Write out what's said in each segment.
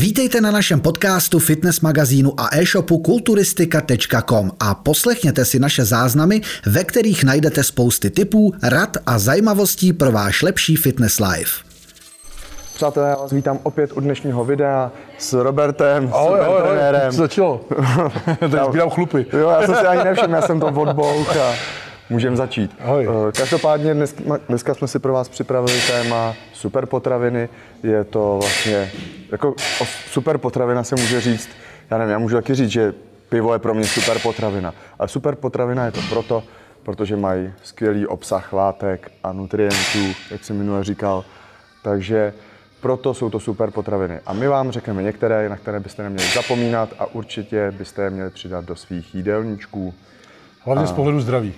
Vítejte na našem podcastu, fitness magazínu a e-shopu kulturistika.com a poslechněte si naše záznamy, ve kterých najdete spousty tipů, rad a zajímavostí pro váš lepší fitness life. Přátelé, já vás vítám opět u dnešního videa s Robertem, Ahoj, s ahoj, ahoj, trenérem. co začalo? Teď sbírám chlupy. Jo, já jsem si ani nevšiml, já jsem to odbouch a můžeme začít. Ahoj. Eh, Každopádně dnes, dneska jsme si pro vás připravili téma super potraviny. Je to vlastně, jako o super potravina se může říct, já nevím, já můžu taky říct, že pivo je pro mě super potravina. Ale super potravina je to proto, protože mají skvělý obsah látek a nutrientů, jak jsem minule říkal. Takže proto jsou to super potraviny. A my vám řekneme některé, na které byste neměli zapomínat a určitě byste je měli přidat do svých jídelníčků. Hlavně z pohledu zdraví.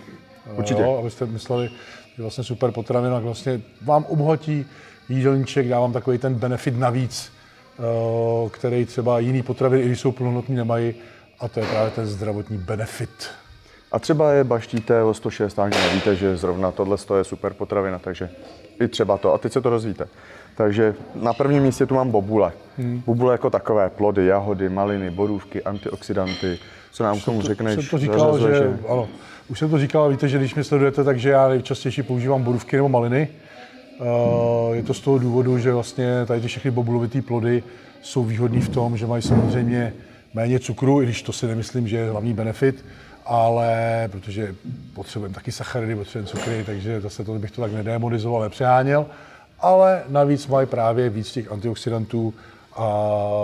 Určitě. Jo, abyste mysleli, že vlastně super potravina vlastně vám obohatí jídelníček, dá vám takový ten benefit navíc, eh, který třeba jiný potraviny, i když jsou plnohodnotný, nemají. A to je právě ten zdravotní benefit. A třeba je baštíte o 160, že nevíte, že zrovna tohle je super potravina, takže i třeba to. A teď se to rozvíte. Takže na prvním místě tu mám bobule. Hmm. Bobule jako takové plody, jahody, maliny, borůvky, antioxidanty. Co nám k tomu řekneš? Už jsem to říkal, že, je? ano, už jsem to říkal, víte, že když mě sledujete, takže já nejčastěji používám borůvky nebo maliny. Uh, je to z toho důvodu, že vlastně tady ty všechny bobulovitý plody jsou výhodný v tom, že mají samozřejmě méně cukru, i když to si nemyslím, že je hlavní benefit, ale protože potřebujeme taky sacharidy, potřebujeme cukry, takže zase to bych to tak nedemonizoval, nepřeháněl. Ale navíc mají právě víc těch antioxidantů a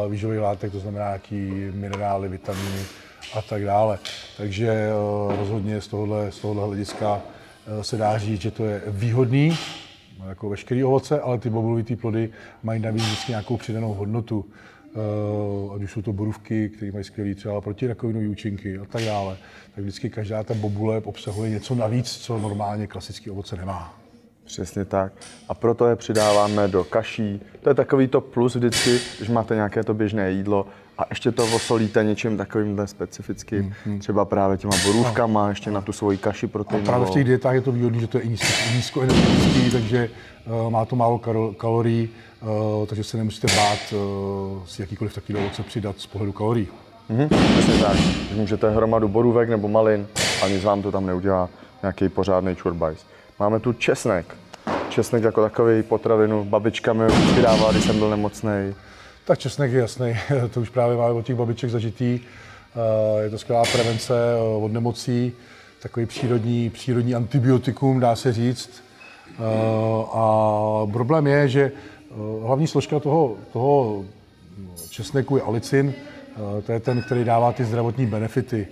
výživových látek, to znamená nějaký minerály, vitamíny a tak dále. Takže eh, rozhodně z tohohle, z tohohle hlediska eh, se dá říct, že to je výhodný, jako veškerý ovoce, ale ty bobulovité plody mají navíc vždycky nějakou přidanou hodnotu. Uh, ať už jsou to borůvky, které mají skvělý třeba protirakovinové účinky a tak dále, tak vždycky každá ta bobule obsahuje něco navíc, co normálně klasický ovoce nemá. Přesně tak. A proto je přidáváme do kaší. To je takový to plus vždycky, když máte nějaké to běžné jídlo a ještě to osolíte něčím takovýmhle specifickým, třeba právě těma borůvkama, ještě na tu svoji kaši A proteinovou. právě v těch dietách je to výhodné, že to je i nízko- nízkoenergetický, takže uh, má to málo kalorií, uh, takže se nemusíte bát uh, si jakýkoliv takový ovoce přidat z pohledu kalorií. Mhm, přesně tak. Že můžete hromadu borůvek nebo malin a nic vám to tam neudělá nějaký pořádný čurbajs. Máme tu česnek. Česnek jako takový potravinu. Babička mi vždycky dávala, když jsem byl nemocný. Tak česnek je jasný, to už právě máme od těch babiček zažitý. Uh, Je to skvělá prevence uh, od nemocí, takový přírodní, přírodní antibiotikum, dá se říct. Uh, A problém je, že hlavní složka toho, toho česneku je alicin, to je ten, který dává ty zdravotní benefity.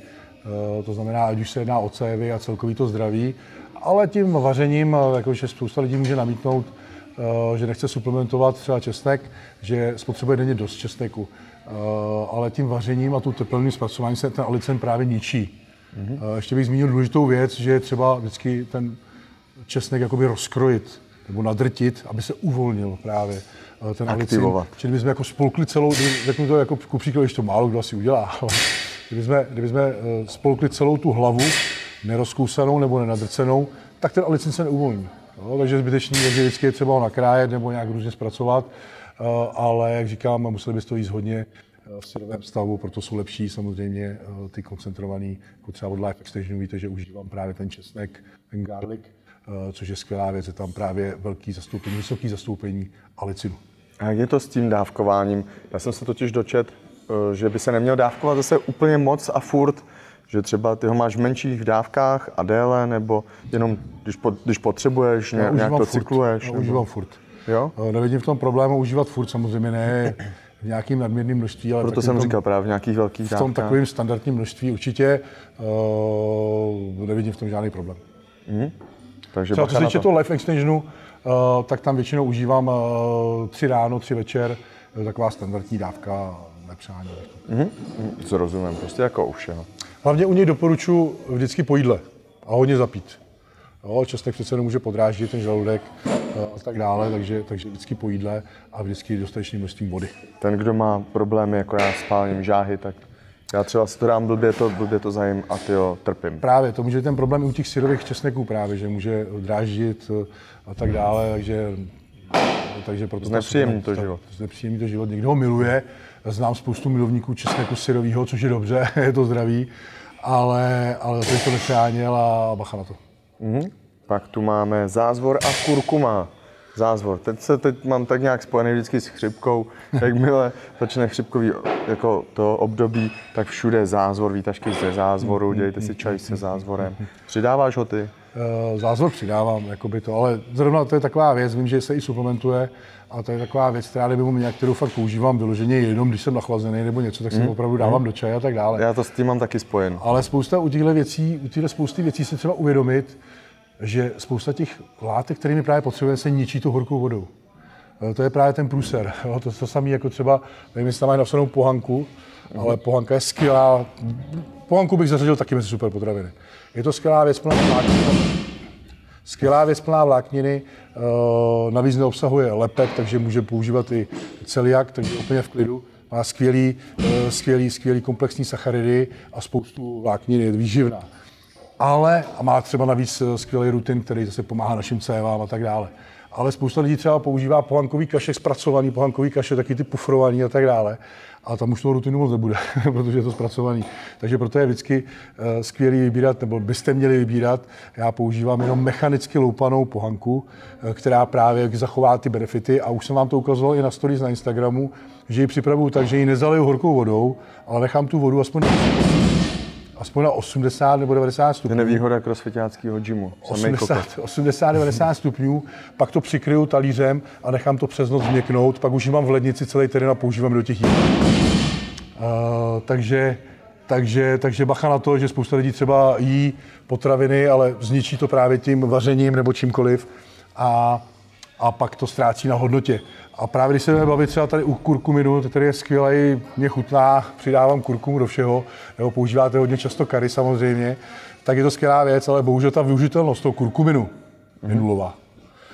Uh, To znamená, ať už se jedná o cévy a celkový to zdraví, ale tím vařením, uh, jakože spousta lidí může namítnout, uh, že nechce suplementovat třeba česnek, že spotřebuje denně dost česneku. Ale tím vařením a tu teplným zpracováním se ten alicen právě ničí. Mm-hmm. Ještě bych zmínil důležitou věc, že je třeba vždycky ten česnek jakoby rozkrojit nebo nadrtit, aby se uvolnil právě eh, ten Aktivovat. alicin. Čili bychom jako spolkli celou, řeknu to jako ku příkladu, když to málo kdo asi udělá, ale kdybychom, kdybychom eh, spolkli celou tu hlavu, nerozkousanou nebo nenadrcenou, tak ten alicin se neuvolní. Jo, takže zbytečný, takže vždycky je třeba ho nakrájet nebo nějak různě zpracovat, eh, ale jak říkám, museli byste to jíst hodně eh, v syrovém stavu, proto jsou lepší samozřejmě ty koncentrovaný, jako třeba od Life Extensionu, víte, že užívám právě ten česnek, ten garlic, což je skvělá věc, je tam právě velký zastoupení, vysoký zastoupení alicinu. A jak je to s tím dávkováním? Já jsem se totiž dočet, že by se neměl dávkovat zase úplně moc a furt, že třeba ty ho máš v menších dávkách a déle, nebo jenom když, po, když potřebuješ, ně, Já nějak to furt. cykluješ. Já nebo- užívám furt. Jo? Eh, Nevidím v tom problému užívat furt, samozřejmě ne v nějakým nadměrným množství, ale Proto takovým jsem tom- říkal právě v nějakých velkých v tom dávkách. takovém standardním množství určitě uh, nevidím v tom žádný problém. Takže Třeba co se týče to. toho Life Extensionu, uh, tak tam většinou užívám uh, tři ráno, tři večer, taková standardní dávka nepřání. Zrozumím, prostě jako u všeho. Hlavně u něj doporučuji vždycky po jídle a hodně zapít. Jo, česnek přece jenom může podráždit ten žaludek uh, a tak dále, takže, takže vždycky po jídle a vždycky dostatečným množstvím vody. Ten, kdo má problémy jako já s pálením žáhy, tak já třeba si to dám blbě to, blbě to zajím a ty jo, trpím. Právě, to může být ten problém i u těch syrových česneků právě, že může dráždit eh, a tak dále, takže, takže proto... Znepříjemní to ta- život. Znepříjemní to život, někdo ho miluje, Znám spoustu milovníků česneku syrovýho, což je dobře, je to zdravý, ale, ale to to nepřeháněl a bacha na to. Mm-hmm. Pak tu máme zázvor a kurkuma. Zázvor. Teď se teď mám tak nějak spojený vždycky s chřipkou. Jakmile začne chřipkový jako to období, tak všude zázvor, výtažky ze zázvoru, dějte si čaj se zázvorem. Přidáváš ho ty? Eh, zázvor přidávám, jakoby to, ale zrovna to je taková věc, vím, že se i suplementuje, a to je taková věc, která kdyby mě, kterou fakt používám vyloženě jenom, když jsem nachlazený nebo něco, tak si hmm. opravdu dávám hmm. do čaje a tak dále. Já to s tím mám taky spojen. Ale spousta u těchto věcí, u těchto spousty věcí se třeba uvědomit, že spousta těch látek, kterými právě potřebujeme, se ničí tu horkou vodou. Eh, to je právě ten průser. Jo, to to samé jako třeba, nevím, jestli tam mají napsanou pohanku, mm. ale pohanka je skvělá. Pohanku bych zařadil taky mezi super potraviny. Je to skvělá věc plná vlákniny. Skvělá věc plná vlákniny, eh, navíc neobsahuje lepek, takže může používat i celiak, takže úplně v klidu. Má skvělý, eh, skvělý, skvělý komplexní sacharidy a spoustu vlákniny, je výživná ale a má třeba navíc eh, skvělý rutin, který zase pomáhá našim cévám a tak dále. Ale spousta lidí třeba používá pohankový kaše, zpracovaný pohankový kaše, taky ty pufrovaný a tak dále. A tam už toho rutinu moc nebude, protože je to zpracovaný. Takže proto je vždycky uh, skvělý vybírat, nebo byste měli vybírat. Já používám jenom mechanicky loupanou pohanku, uh, která právě zachová ty benefity. A už jsem vám to ukazoval i na stories na Instagramu, že ji připravuju tak, že ji nezaliju horkou vodou, ale nechám tu vodu aspoň aspoň na 80 nebo 90 stupňů. To je nevýhoda crossfitiáckého gymu. 80, 80, 90 stupňů, pak to přikryju talířem a nechám to přes noc změknout, pak už ji mám v lednici celý terén a používám do těch jídel. Uh, takže, takže, takže bacha na to, že spousta lidí třeba jí potraviny, ale zničí to právě tím vařením nebo čímkoliv a, a pak to ztrácí na hodnotě. A právě když se budeme bavit třeba tady u kurkuminu, který je skvělý, mě chutná, přidávám kurkumu do všeho, nebo používáte hodně často kary samozřejmě, tak je to skvělá věc, ale bohužel ta využitelnost toho kurkuminu je nulová.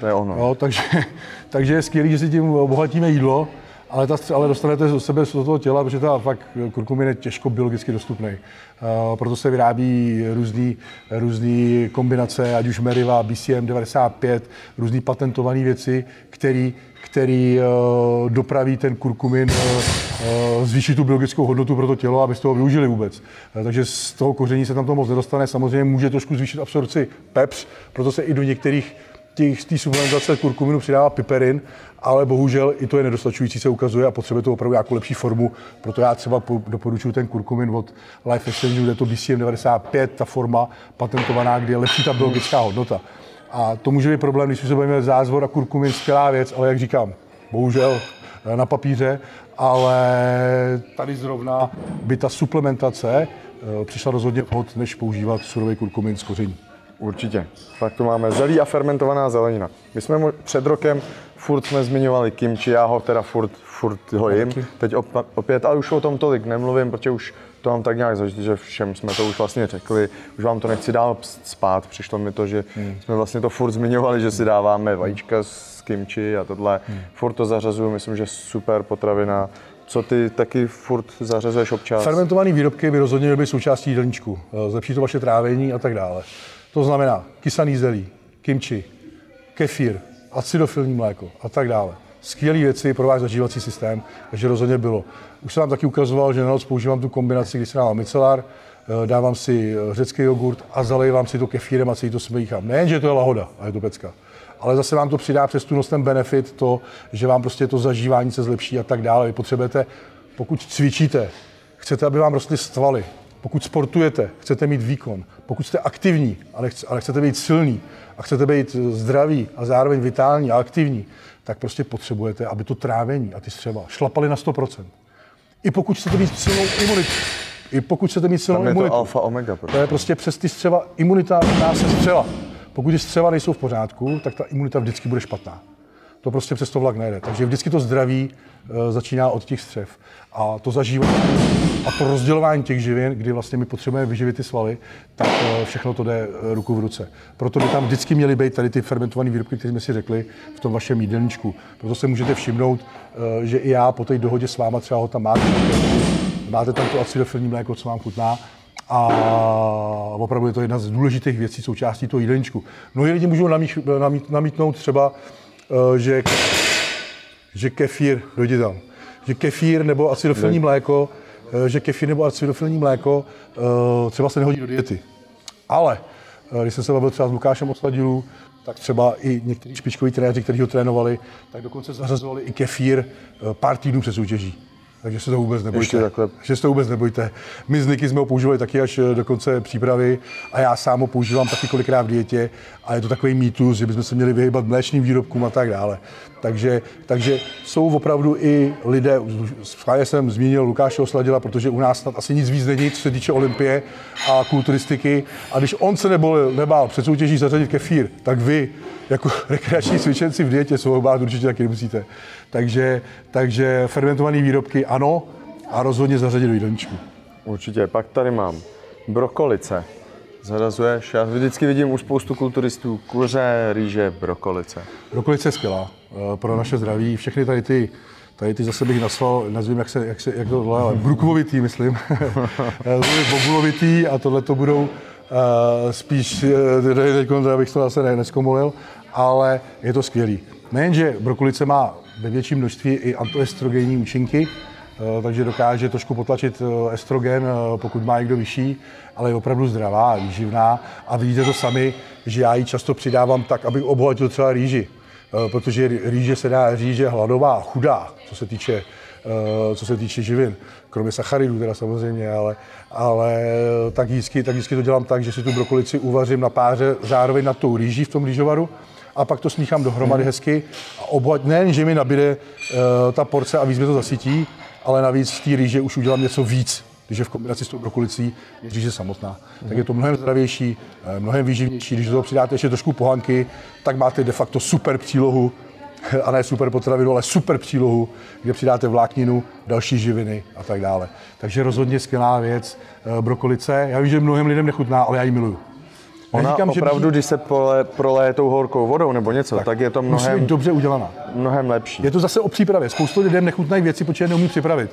To je ono. Jo, takže, takže je skvělé, že si tím obohatíme jídlo, ale, ta, ale dostanete do sebe z toho těla, protože ta fakt kurkumin je těžko biologicky dostupný. Uh, proto se vyrábí různé různý kombinace, ať už Meriva, BCM 95, různé patentované věci, které který uh, dopraví ten kurkumin, uh, zvýší tu biologickou hodnotu pro to tělo, aby z toho využili vůbec. Takže z toho koření se tam to moc nedostane. Samozřejmě může trošku zvýšit absorpci PEPS, proto se i do některých těch, té suplementace kurkuminu přidává piperin, ale bohužel i to je nedostačující, se ukazuje a potřebuje to opravdu nějakou lepší formu. Proto já třeba doporučuji ten kurkumin od Life Exchange, kde je to BCM 95, ta forma patentovaná, kde je lepší ta biologická hodnota. A to může být problém, když se bavíme zázvor a kurkumin, skvělá věc, ale jak říkám, bohužel eh, na papíře, ale tady zrovna by ta suplementace eh, přišla rozhodně vhod, než používat surový kurkumin z koření. Určitě. Pak tu máme zelí a fermentovaná zelenina. My jsme mu před rokem furt jsme zmiňovali kimči, já ho teda furt, furt ho jim. Teď opět, ale už o tom tolik nemluvím, protože už to mám tak nějak zažít, že všem jsme to už vlastně řekli, už vám to nechci dál spát, přišlo mi to, že hmm. jsme vlastně to furt zmiňovali, že si dáváme vajíčka s kimči a tohle, hmm. furt to zařazuju, myslím, že super potravina, co ty taky furt zařazuješ občas? Fermentované výrobky by rozhodně být součástí jídelníčku. Zlepší to vaše trávení a tak dále. To znamená kysaný zelí, kimči, kefír, acidofilní mléko a tak dále. Skvělé věci pro váš zažívací systém, takže rozhodně bylo. Už jsem vám taky ukazoval, že na noc používám tu kombinaci, kdy si dávám micelár, eh, dávám si eh, řecký jogurt a zalejvám si to kefírem a celý to smíchám. Nejen, že to je lahoda a je to pecka, ale zase vám to přidá přes tu noc ten benefit, to, že vám prostě to zažívání se zlepší a tak dále. Vy potřebujete, pokud cvičíte, chcete, aby vám rostly stvaly, pokud sportujete, chcete mít výkon, pokud jste aktivní, ale, ale chcete být silný a chcete být zdraví a zároveň vitální a aktivní, tak prostě potřebujete, aby to trávení a ty střeva šlapaly na 100%. I pokud chcete mít silnou imunitu, i pokud chcete mít silnou imunitu. To alfa omega. Prostě. To je prostě přes ty střeva, imunita dá se střeva. Pokud ty střeva nejsou v pořádku, tak ta imunita vždycky bude špatná. To prostě přes to vlak nejde. Takže vždycky to zdraví e, začíná od těch střev. A to zažívání a to rozdělování těch živin, kdy vlastně my potřebujeme vyživit ty svaly, tak e, všechno to jde e, ruku v ruce. Proto by tam vždycky měly být tady ty fermentované výrobky, které jsme si řekli v tom vašem jídelníčku. Proto se můžete všimnout, že i já po té dohodě s váma třeba ho tam máte. Máte tam to acidofilní mléko, co vám chutná, a opravdu je to jedna z důležitých věcí součástí toho jídelníčku. Mnohí lidi můžou namít, namít, namítnout třeba, že, že kefír, dojde tam, že kefír nebo acidofilní mléko, eh, že kefír nebo acidofilní mléko eh, třeba se nehodí do diety. Ale eh, když jsem se bavil třeba s Lukášem Osladilů, tak třeba i někteří špičkoví trenéři, kteří ho trénovali, tak dokonce zařazovali i kefír pár týdnů před soutěží. Takže se to vůbec nebojte. takhle. Že se to vůbec nebojte. My s Niky jsme ho používali taky až eh, do konce přípravy a já sám ho používám taky kolikrát v dietě a je to takový mýtus, že bychom se měli vyhýbat mléčným výrobkům a tak dále. Takže, takže jsou opravdu i lidé, schválně jsem zmínil Lukáše Osladila, protože u nás snad asi nic víc není, co se týče olympie a kulturistiky. A když on se nebolil, nebál před soutěží zařadit kefír, tak vy jako rekreační cvičenci v dietě se bát určitě taky nemusíte. Takže, takže fermentované výrobky ano a rozhodně zařadit do jídelníčku. Určitě. Pak tady mám brokolice. Zarazuješ? Já vždycky vidím u spoustu kulturistů kuře, rýže, brokolice. Brokolice je skvělá eh, pro naše zdraví. Všechny tady ty Tady ty zase bych nazval, nazvím, jak, se, jak, se, jak to volá, brukvovitý, myslím. bobulovitý a tohle to budou uh, spíš, uh, teď abych to zase neskomolil, ale je to skvělý. Nejenže brokolice má ve větším množství i antiestrogenní účinky, eh, takže dokáže trošku potlačit eh, estrogen, eh, pokud má někdo vyšší, ale je opravdu zdravá, výživná. A vidíte to sami, že já ji často přidávám tak, abych obohatil třeba rýži, protože rýže se dá říct, hladová, chudá, co se týče co se týče živin, kromě sacharidů teda samozřejmě, ale, ale tak vždycky, tak vždycky to dělám tak, že si tu brokolici uvařím na páře zároveň na tou rýží v tom rýžovaru a pak to smíchám dohromady hezky a obohať, nejen, že mi nabíde uh, ta porce a víc mi to zasytí, ale navíc z té rýže už udělám něco víc, když je v kombinaci s tou brokolicí je rýže samotná. Mm. Tak je to mnohem zdravější, eh, mnohem výživnější. Když do toho přidáte ještě trošku pohanky, tak máte de facto super přílohu, a ne super potravinu, ale super přílohu, kde přidáte vlákninu, další živiny a tak dále. Takže rozhodně skvělá věc. Eh, brokolice, já vím, že mnohem lidem nechutná, ale já ji miluju. Ona říkám, opravdu, že když se pole, proleje tou horkou vodou nebo něco, tak, tak je to mnohem... Musí být dobře udělaná. Mnohem lepší. Je to zase o přípravě. Spoustu lidem nechutnají věci, protože neumí připravit.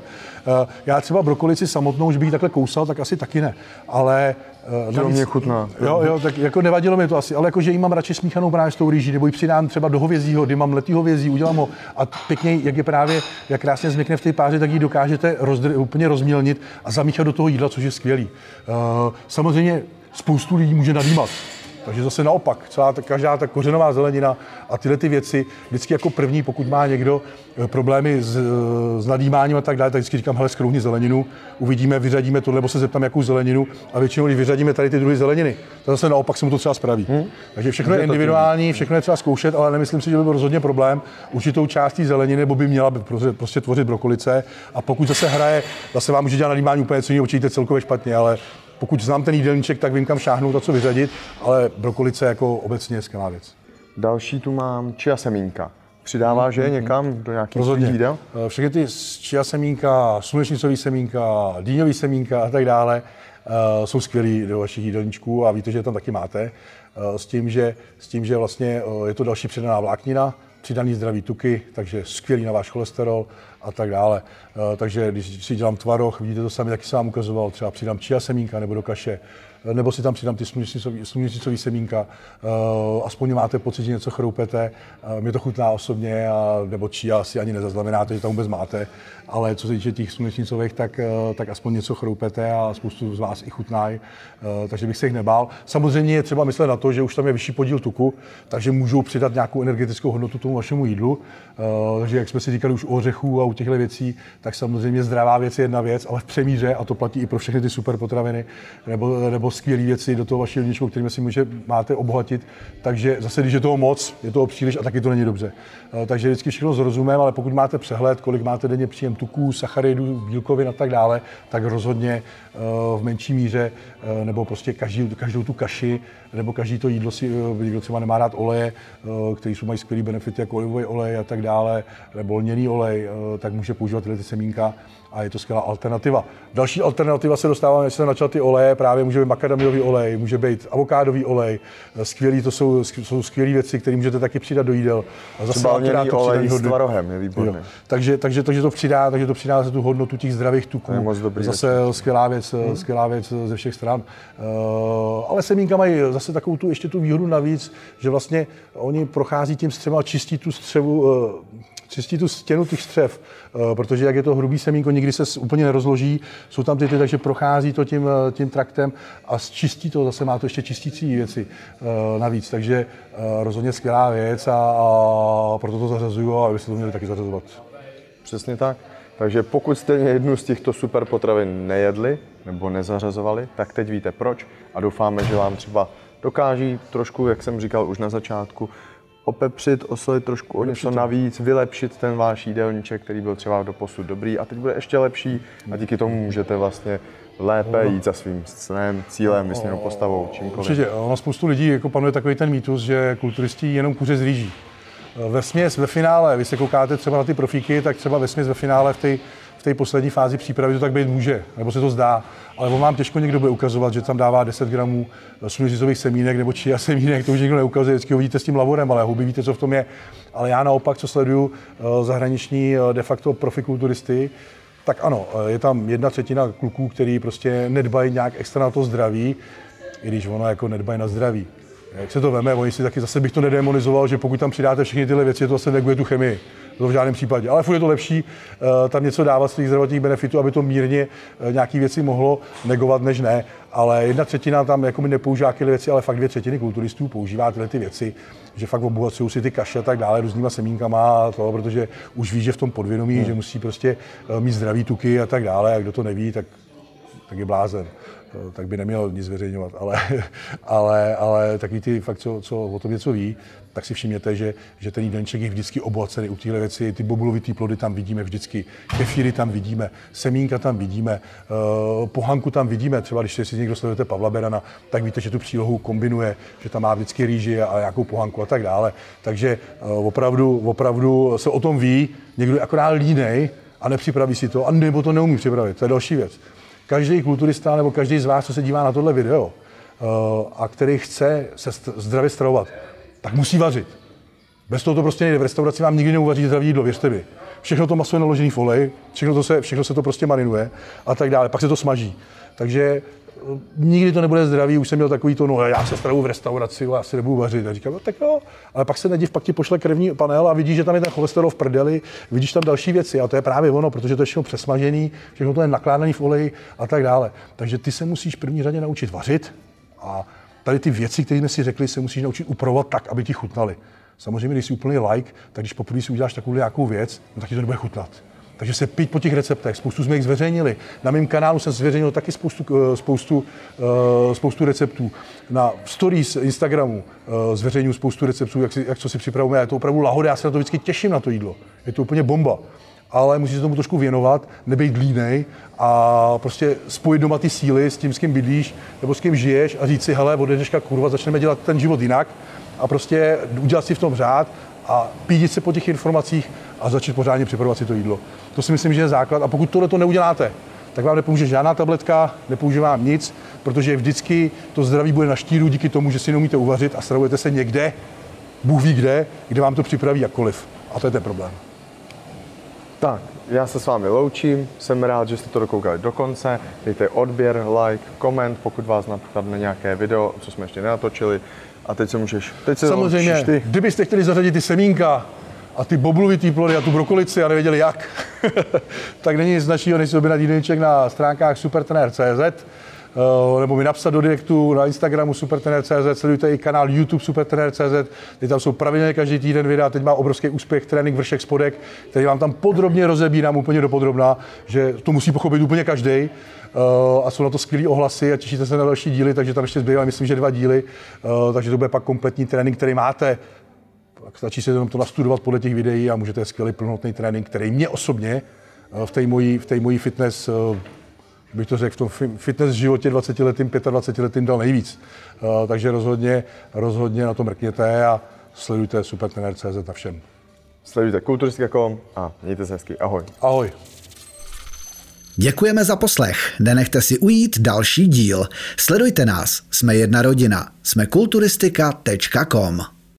Uh, já třeba brokolici samotnou, že bych takhle kousal, tak asi taky ne. Ale Uh, navíc, mě chutná. Jo, jo, tak jako nevadilo mi to asi, ale jako, že jí mám radši smíchanou právě s tou rýží, nebo ji přidám třeba do hovězího, kdy mám letý hovězí, udělám ho a pěkně, jak je právě, jak krásně změkne v té páře, tak ji dokážete rozdr, úplně rozmělnit a zamíchat do toho jídla, což je skvělý. Uh, samozřejmě spoustu lidí může nadýmat. Takže zase naopak, celá ta, každá ta kořenová zelenina a tyhle ty věci, vždycky jako první, pokud má někdo eh, problémy s, s nadýmáním a tak dále, tak vždycky říkám, hele, skrouhni zeleninu, uvidíme, vyřadíme to, nebo se zeptám, jakou zeleninu a většinou, když vyřadíme tady ty druhy zeleniny, tak zase naopak se mu to třeba spraví. Hmm. Takže všechno je individuální, všechno je třeba zkoušet, ale nemyslím si, že by byl rozhodně problém. Určitou částí zeleniny, nebo by měla by prostě, prostě tvořit brokolice. A pokud zase hraje, zase vám může dělat nadýmání úplně co jiného, určitě celkově špatně, ale pokud znám ten jídelníček, tak vím, kam šáhnout a co vyřadit, ale brokolice jako obecně je skvělá věc. Další tu mám čia semínka. Přidává, že je někam do nějakých Rozhodně. jídel? Eh, všechny ty čia semínka, slunečnicový semínka, dýňový semínka a tak dále uh, jsou skvělý do vašich jídelníčků a víte, že je tam taky máte. Uh, s tím, že, s tím, že vlastně je to další přidaná vláknina, přidaný zdravý tuky, takže skvělý na váš cholesterol a tak dále. Eh, takže když si dělám tvaroh, vidíte to sami, taky jsem vám ukazoval, třeba přidám čia semínka nebo do kaše, eh, nebo si tam přidám ty slunečnicový semínka, uh, aspoň máte pocit, že něco chroupete, mě to chutná osobně, a, nebo čia asi ani nezaznamenáte, že tam vůbec máte, ale co se týče těch slunečnicových, tak, tak aspoň něco chroupete a spoustu z vás i chutnají, takže bych se jich nebál. Samozřejmě je třeba myslet na to, že už tam je vyšší podíl tuku, takže můžou přidat nějakou energetickou hodnotu tomu vašemu jídlu, takže jak jsme si říkali už o ořechů a u těchto věcí, tak samozřejmě zdravá věc je jedna věc, ale v přemíře, a to platí i pro všechny ty super potraviny, nebo, nebo skvělé věci do toho vašeho jídelníčku, kterými si může, máte obohatit. Takže zase, když je toho moc, je toho příliš a taky to není dobře. Eh, takže vždycky všechno zrozumím, ale pokud máte přehled, kolik máte denně příjem tuků, sacharidů, bílkovin a tak dále, tak rozhodně eh, v menší míře, eh, nebo prostě každý, každou tu kaši, nebo každý to jídlo si, někdo třeba nemá rád oleje, který jsou mají skvělý benefity jako olivový olej a tak dále, nebo lněný olej, tak může používat tyhle ty semínka a je to skvělá alternativa. Další alternativa se dostává, než se načal ty oleje, právě můžeme makadamiový olej, může být avokádový olej, skvělý, to jsou, jsou skvělé věci, které můžete taky přidat do jídel. A zase Třeba lněný olej s tvarohem je výborný. Jo. Takže, takže, takže, to přidá, takže to přidá se tu hodnotu těch zdravých tuků. je moc dobrý zase věc. skvělá věc, hmm. skvělá věc ze všech stran. Uh, ale semínka mají zase takovou tu, ještě tu výhodu navíc, že vlastně oni prochází tím střem a čistí tu střevu, uh, čistí tu stěnu těch střev, eh, protože jak je to hrubý semínko, nikdy se úplně nerozloží, jsou tam ty, ty takže prochází to tím, eh, tím traktem a čistí to, zase má to ještě čistící věci eh, navíc, takže rozhodně skvělá věc a, a proto to zařazuju a vy se to měli taky zařazovat. Přesně tak. Takže pokud jste jednu z těchto super potravin nejedli nebo nezařazovali, tak teď víte proč a doufáme, že vám třeba dokáží trošku, jak jsem říkal už na začátku, opepřit, osolit trošku o něco navíc, vylepšit ten váš jídelníček, který byl třeba do posud dobrý a teď bude ještě lepší a díky tomu můžete vlastně lépe jít za svým snem, cílem, vysněnou postavou, čímkoliv. Určitě, ono spoustu lidí jako panuje takový ten mýtus, že kulturisti jenom kuře z rýží. Ve směs, ve finále, vy se koukáte třeba na ty profíky, tak třeba ve směs ve finále v té v té poslední fázi přípravy to tak být může, nebo se to zdá, ale on vám těžko někdo bude ukazovat, že tam dává 10 gramů sluneřizových semínek nebo čia semínek, to už nikdo neukazuje, vždycky ho vidíte s tím lavorem, ale huby víte, co v tom je. Ale já naopak, co sleduju eh, zahraniční eh, de facto profikulturisty, tak ano, eh, je tam jedna třetina kluků, který prostě nedbají nějak extra na to zdraví, i když ono jako nedbají na zdraví. Jak se to veme, oni si taky zase bych to nedemonizoval, že pokud tam přidáte všechny tyhle věci, to zase neguje tu chemii. To v žádném případě. Ale furt je to lepší uh, tam něco dávat z těch zdravotních benefitů, aby to mírně uh, nějaké věci mohlo negovat, než ne. Ale jedna třetina tam jako mi nepoužívá tyhle věci, ale fakt dvě třetiny kulturistů používá tyhle ty věci, že fakt obohacují si ty kaše a tak dále různýma semínkama a to, protože už ví, že v tom podvědomí, hmm. že musí prostě uh, mít zdravý tuky a tak dále. A kdo to neví, tak, tak je blázen tak by neměl nic zveřejňovat, ale, ale, ale takový ty fakt, co, co o tom něco ví, tak si všimněte, že, že ten jídelníček je vždycky obohacený u téhle věci. Ty bobulovité plody tam vidíme vždycky, kefíry tam vidíme, semínka tam vidíme, uh, pohanku tam vidíme. Třeba když si někdo sledujete Pavla Berana, tak víte, že tu přílohu kombinuje, že tam má vždycky rýži a nějakou pohanku a tak dále. Takže uh, opravdu, opravdu se o tom ví, někdo je akorát línej a nepřipraví si to, a nebo to neumí připravit. To je další věc každý kulturista nebo každý z vás, co se dívá na tohle video uh, a který chce se zdravě stravovat, tak musí vařit. Bez toho to prostě nejde. V restauraci vám nikdy neuvaří zdravý jídlo, věřte mi. Všechno to maso je naložené v všechno, to se, všechno se to prostě marinuje a tak dále. Pak se to smaží. Takže nikdy to nebude zdravý, už jsem měl takový to, no já se stravu v restauraci, já si nebudu vařit. A říkám, no, tak jo, ale pak se nediv, pak ti pošle krevní panel a vidíš, že tam je ten cholesterol v prdeli, vidíš tam další věci a to je právě ono, protože to je všechno přesmažený, všechno to je nakládaný v oleji a tak dále. Takže ty se musíš v první řadě naučit vařit a tady ty věci, které jsme si řekli, se musíš naučit upravovat tak, aby ti chutnaly. Samozřejmě, když jsi úplný like, tak když poprvé si uděláš takovou nějakou věc, no, tak ti to nebude chutnat. Takže se pít po těch receptech. Spoustu jsme jich zveřejnili. Na mém kanálu jsem zveřejnil taky spoustu, eh, spoustu, uh, spoustu receptů. Na stories Instagramu uh, zveřejňuji spoustu receptů, jak, si, jak co si připravujeme. Je to opravdu lahoda, já se na to vždycky těším na to jídlo. Je to úplně bomba. Ale musíš se tomu trošku věnovat, nebejt línej a prostě spojit doma ty síly s tím, s kým bydlíš nebo s kým žiješ a říct si, hele, ode dneška kurva, začneme dělat ten život jinak a prostě udělat si v tom řád a pídit se po těch informacích a začít pořádně připravovat si to jídlo. To si myslím, že je základ. A pokud tohle to neuděláte, tak vám nepomůže žádná tabletka, nepomůže vám nic, protože vždycky to zdraví bude na štíru díky tomu, že si neumíte uvařit a stravujete se někde, Bůh ví kde, kde vám to připraví jakkoliv. A to je ten problém. Tak, já se s vámi loučím, jsem rád, že jste to dokoukali do konce. Dejte odběr, like, koment, pokud vás napadne nějaké video, co jsme ještě nenatočili. A teď se můžeš, teď se Samozřejmě, ty. kdybyste chtěli zařadit ty semínka, a ty bobluvitý plody a tu brokolici a nevěděli jak, tak není nic našího, než si objednat jídelníček na stránkách supertener.cz eh, nebo mi napsat do direktu na Instagramu supertener.cz, sledujte i kanál YouTube supertener.cz, teď tam jsou pravidelně každý týden videa, teď má obrovský úspěch trénink vršek spodek, který vám tam podrobně rozebírám úplně dopodrobná, že to musí pochopit úplně každý. Uh, a jsou na to skvělé ohlasy a těšíte se na další díly, takže tam ještě zbývají, myslím, že dva díly, uh, takže to bude pak kompletní trénink, který máte tak stačí si jenom to nastudovat podle těch videí a můžete skvělý plnotný trénink, který mě osobně eh, v té mojí, v té mojí fitness, eh, bych to řekl, v tom fitness životě 20 letým, 25 letým dal nejvíc. Eh, takže rozhodně, rozhodně na to mrkněte a sledujte supertrener.cz a všem. Sledujte kulturistika.com a mějte se hezky. Ahoj. Ahoj. Děkujeme za poslech. Nenechte si ujít další díl. Sledujte nás. Jsme jedna rodina. Jsme kulturistika.com.